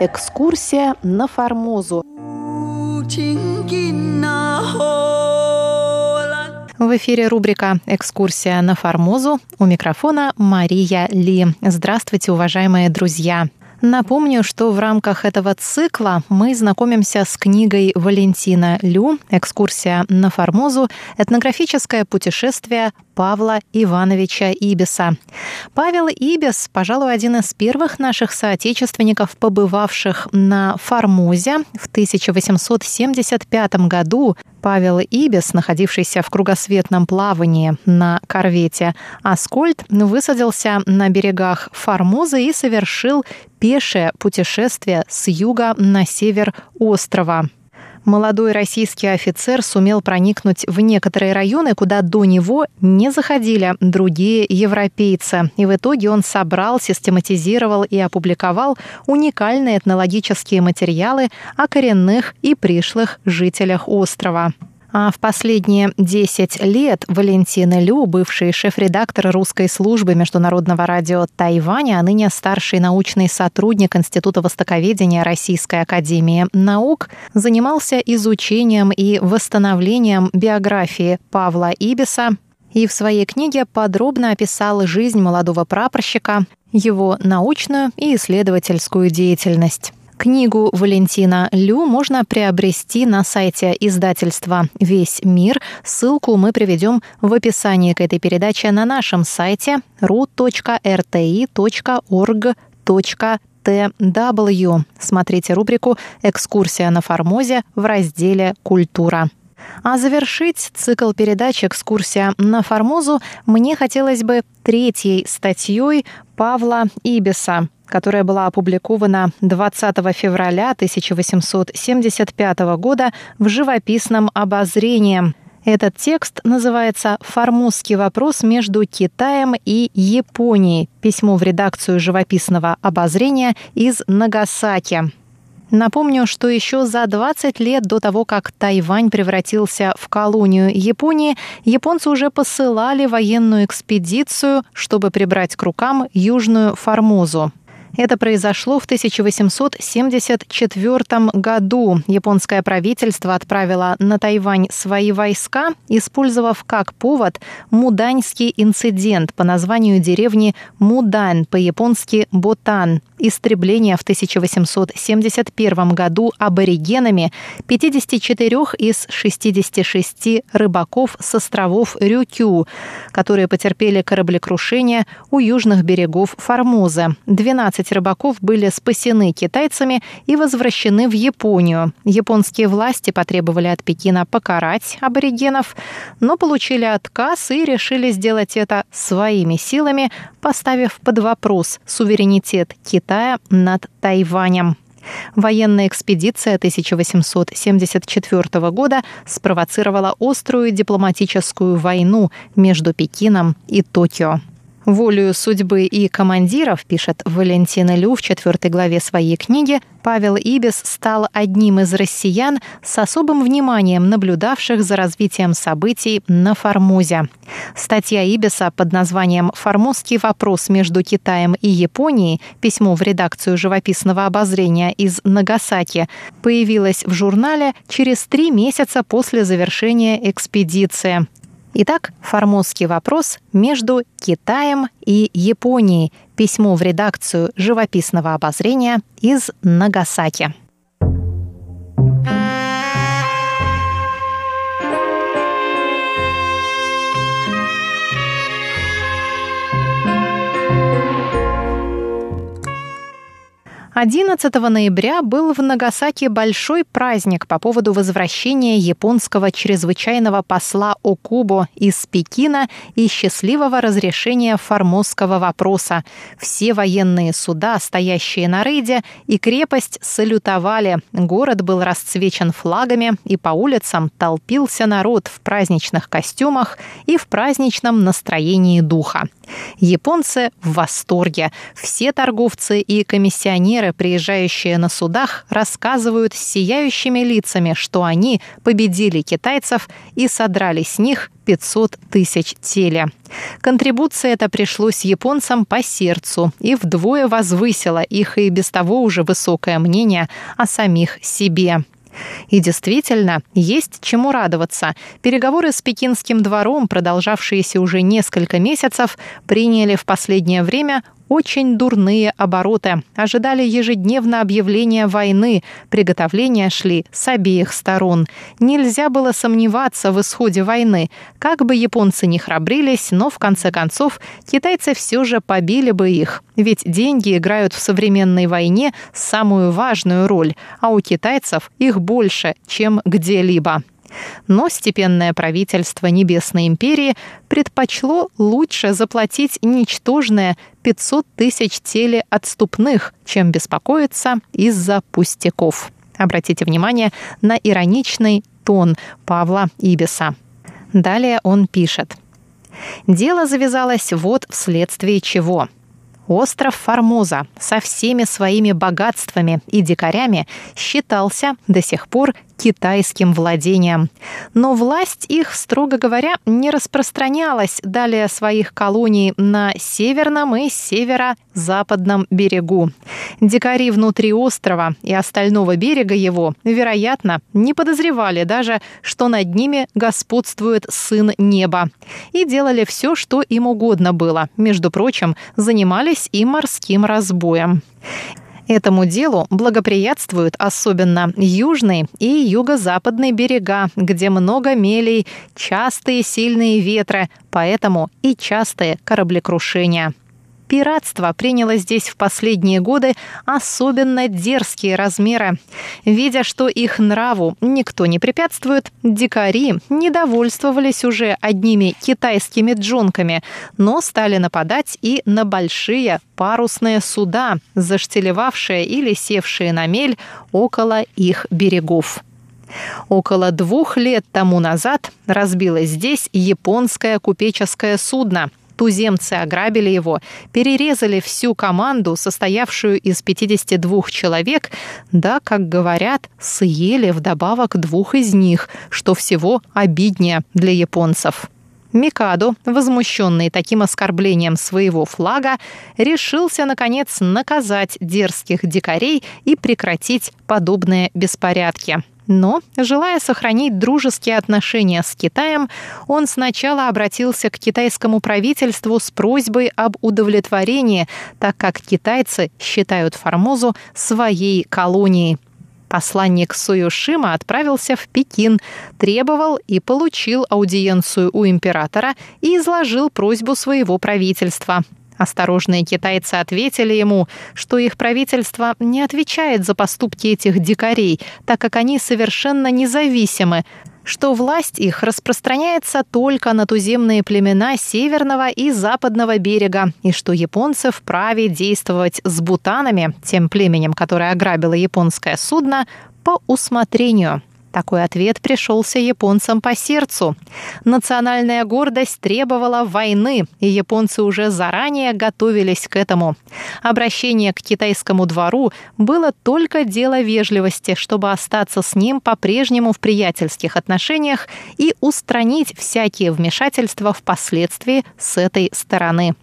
Экскурсия на Формозу. В эфире рубрика «Экскурсия на Формозу». У микрофона Мария Ли. Здравствуйте, уважаемые друзья! Напомню, что в рамках этого цикла мы знакомимся с книгой Валентина Лю «Экскурсия на Формозу. Этнографическое путешествие Павла Ивановича Ибиса. Павел Ибис, пожалуй, один из первых наших соотечественников, побывавших на Формозе в 1875 году. Павел Ибис, находившийся в кругосветном плавании на корвете «Аскольд», высадился на берегах Формозы и совершил пешее путешествие с юга на север острова молодой российский офицер сумел проникнуть в некоторые районы, куда до него не заходили другие европейцы. И в итоге он собрал, систематизировал и опубликовал уникальные этнологические материалы о коренных и пришлых жителях острова. А в последние 10 лет Валентина Лю, бывший шеф-редактор русской службы Международного радио Тайваня, а ныне старший научный сотрудник Института востоковедения Российской академии наук, занимался изучением и восстановлением биографии Павла Ибиса и в своей книге подробно описал жизнь молодого прапорщика, его научную и исследовательскую деятельность. Книгу Валентина Лю можно приобрести на сайте издательства «Весь мир». Ссылку мы приведем в описании к этой передаче на нашем сайте ru.rti.org.tw. Смотрите рубрику «Экскурсия на Формозе» в разделе «Культура». А завершить цикл передач «Экскурсия на Формозу» мне хотелось бы третьей статьей Павла Ибиса – которая была опубликована 20 февраля 1875 года в живописном обозрении. Этот текст называется «Формузский вопрос между Китаем и Японией. Письмо в редакцию живописного обозрения из Нагасаки». Напомню, что еще за 20 лет до того, как Тайвань превратился в колонию Японии, японцы уже посылали военную экспедицию, чтобы прибрать к рукам Южную Формозу. Это произошло в 1874 году. Японское правительство отправило на Тайвань свои войска, использовав как повод Муданьский инцидент по названию деревни Мудань, по-японски Ботан, истребление в 1871 году аборигенами 54 из 66 рыбаков с островов Рюкю, которые потерпели кораблекрушение у южных берегов Формозы. 12 рыбаков были спасены китайцами и возвращены в Японию. Японские власти потребовали от Пекина покарать аборигенов, но получили отказ и решили сделать это своими силами, поставив под вопрос суверенитет Китая над Тайванем. Военная экспедиция 1874 года спровоцировала острую дипломатическую войну между Пекином и Токио. Волею судьбы и командиров, пишет Валентина Лю в четвертой главе своей книги, Павел Ибис стал одним из россиян с особым вниманием наблюдавших за развитием событий на Формозе. Статья Ибиса под названием «Формозский вопрос между Китаем и Японией. Письмо в редакцию живописного обозрения из Нагасаки» появилась в журнале через три месяца после завершения экспедиции. Итак, формозский вопрос между Китаем и Японией. Письмо в редакцию живописного обозрения из Нагасаки. 11 ноября был в Нагасаки большой праздник по поводу возвращения японского чрезвычайного посла Окубо из Пекина и счастливого разрешения формозского вопроса. Все военные суда, стоящие на рейде, и крепость салютовали. Город был расцвечен флагами, и по улицам толпился народ в праздничных костюмах и в праздничном настроении духа. Японцы в восторге. Все торговцы и комиссионеры приезжающие на судах, рассказывают с сияющими лицами, что они победили китайцев и содрали с них 500 тысяч теля. Контрибуция эта пришлось японцам по сердцу и вдвое возвысила их и без того уже высокое мнение о самих себе. И действительно, есть чему радоваться. Переговоры с пекинским двором, продолжавшиеся уже несколько месяцев, приняли в последнее время очень дурные обороты. Ожидали ежедневно объявления войны. Приготовления шли с обеих сторон. Нельзя было сомневаться в исходе войны. Как бы японцы не храбрились, но в конце концов китайцы все же побили бы их. Ведь деньги играют в современной войне самую важную роль, а у китайцев их больше, чем где-либо. Но степенное правительство Небесной империи предпочло лучше заплатить ничтожное 500 тысяч теле отступных, чем беспокоиться из-за пустяков. Обратите внимание на ироничный тон Павла Ибиса. Далее он пишет. Дело завязалось вот вследствие чего. Остров Формоза со всеми своими богатствами и дикарями считался до сих пор китайским владением. Но власть их, строго говоря, не распространялась далее своих колоний на северном и северо-западном берегу. Дикари внутри острова и остального берега его, вероятно, не подозревали даже, что над ними господствует сын неба. И делали все, что им угодно было. Между прочим, занимались и морским разбоем. Этому делу благоприятствуют особенно южный и юго-западный берега, где много мелей, частые сильные ветры, поэтому и частые кораблекрушения. Пиратство приняло здесь в последние годы особенно дерзкие размеры. Видя, что их нраву никто не препятствует, дикари недовольствовались уже одними китайскими джонками, но стали нападать и на большие парусные суда, заштелевавшие или севшие на мель около их берегов. Около двух лет тому назад разбилось здесь японское купеческое судно, Туземцы ограбили его, перерезали всю команду, состоявшую из 52 человек, да, как говорят, съели вдобавок двух из них, что всего обиднее для японцев. Микадо, возмущенный таким оскорблением своего флага, решился, наконец, наказать дерзких дикарей и прекратить подобные беспорядки. Но, желая сохранить дружеские отношения с Китаем, он сначала обратился к китайскому правительству с просьбой об удовлетворении, так как китайцы считают Формозу своей колонией. Посланник Суюшима отправился в Пекин, требовал и получил аудиенцию у императора и изложил просьбу своего правительства. Осторожные китайцы ответили ему, что их правительство не отвечает за поступки этих дикарей, так как они совершенно независимы, что власть их распространяется только на туземные племена северного и западного берега, и что японцы вправе действовать с бутанами, тем племенем, которое ограбило японское судно, по усмотрению. Такой ответ пришелся японцам по сердцу. Национальная гордость требовала войны, и японцы уже заранее готовились к этому. Обращение к китайскому двору было только дело вежливости, чтобы остаться с ним по-прежнему в приятельских отношениях и устранить всякие вмешательства впоследствии с этой стороны.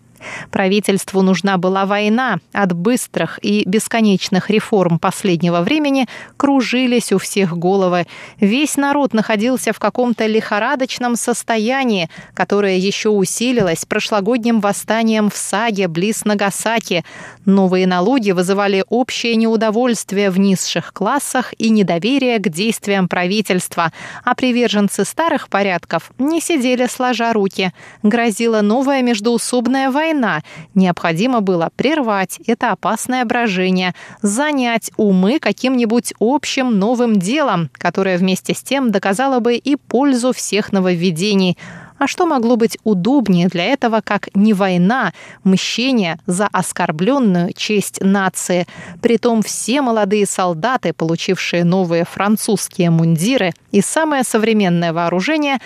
Правительству нужна была война. От быстрых и бесконечных реформ последнего времени кружились у всех головы. Весь народ находился в каком-то лихорадочном состоянии, которое еще усилилось прошлогодним восстанием в Саге близ Нагасаки. Новые налоги вызывали общее неудовольствие в низших классах и недоверие к действиям правительства, а приверженцы старых порядков не сидели сложа руки. Грозила новая междуусобная война, война. Необходимо было прервать это опасное брожение, занять умы каким-нибудь общим новым делом, которое вместе с тем доказало бы и пользу всех нововведений. А что могло быть удобнее для этого, как не война, мщение за оскорбленную честь нации? Притом все молодые солдаты, получившие новые французские мундиры и самое современное вооружение,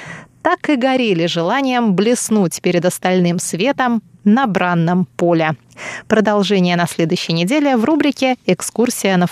так и горели желанием блеснуть перед остальным светом на бранном поле. Продолжение на следующей неделе в рубрике «Экскурсия на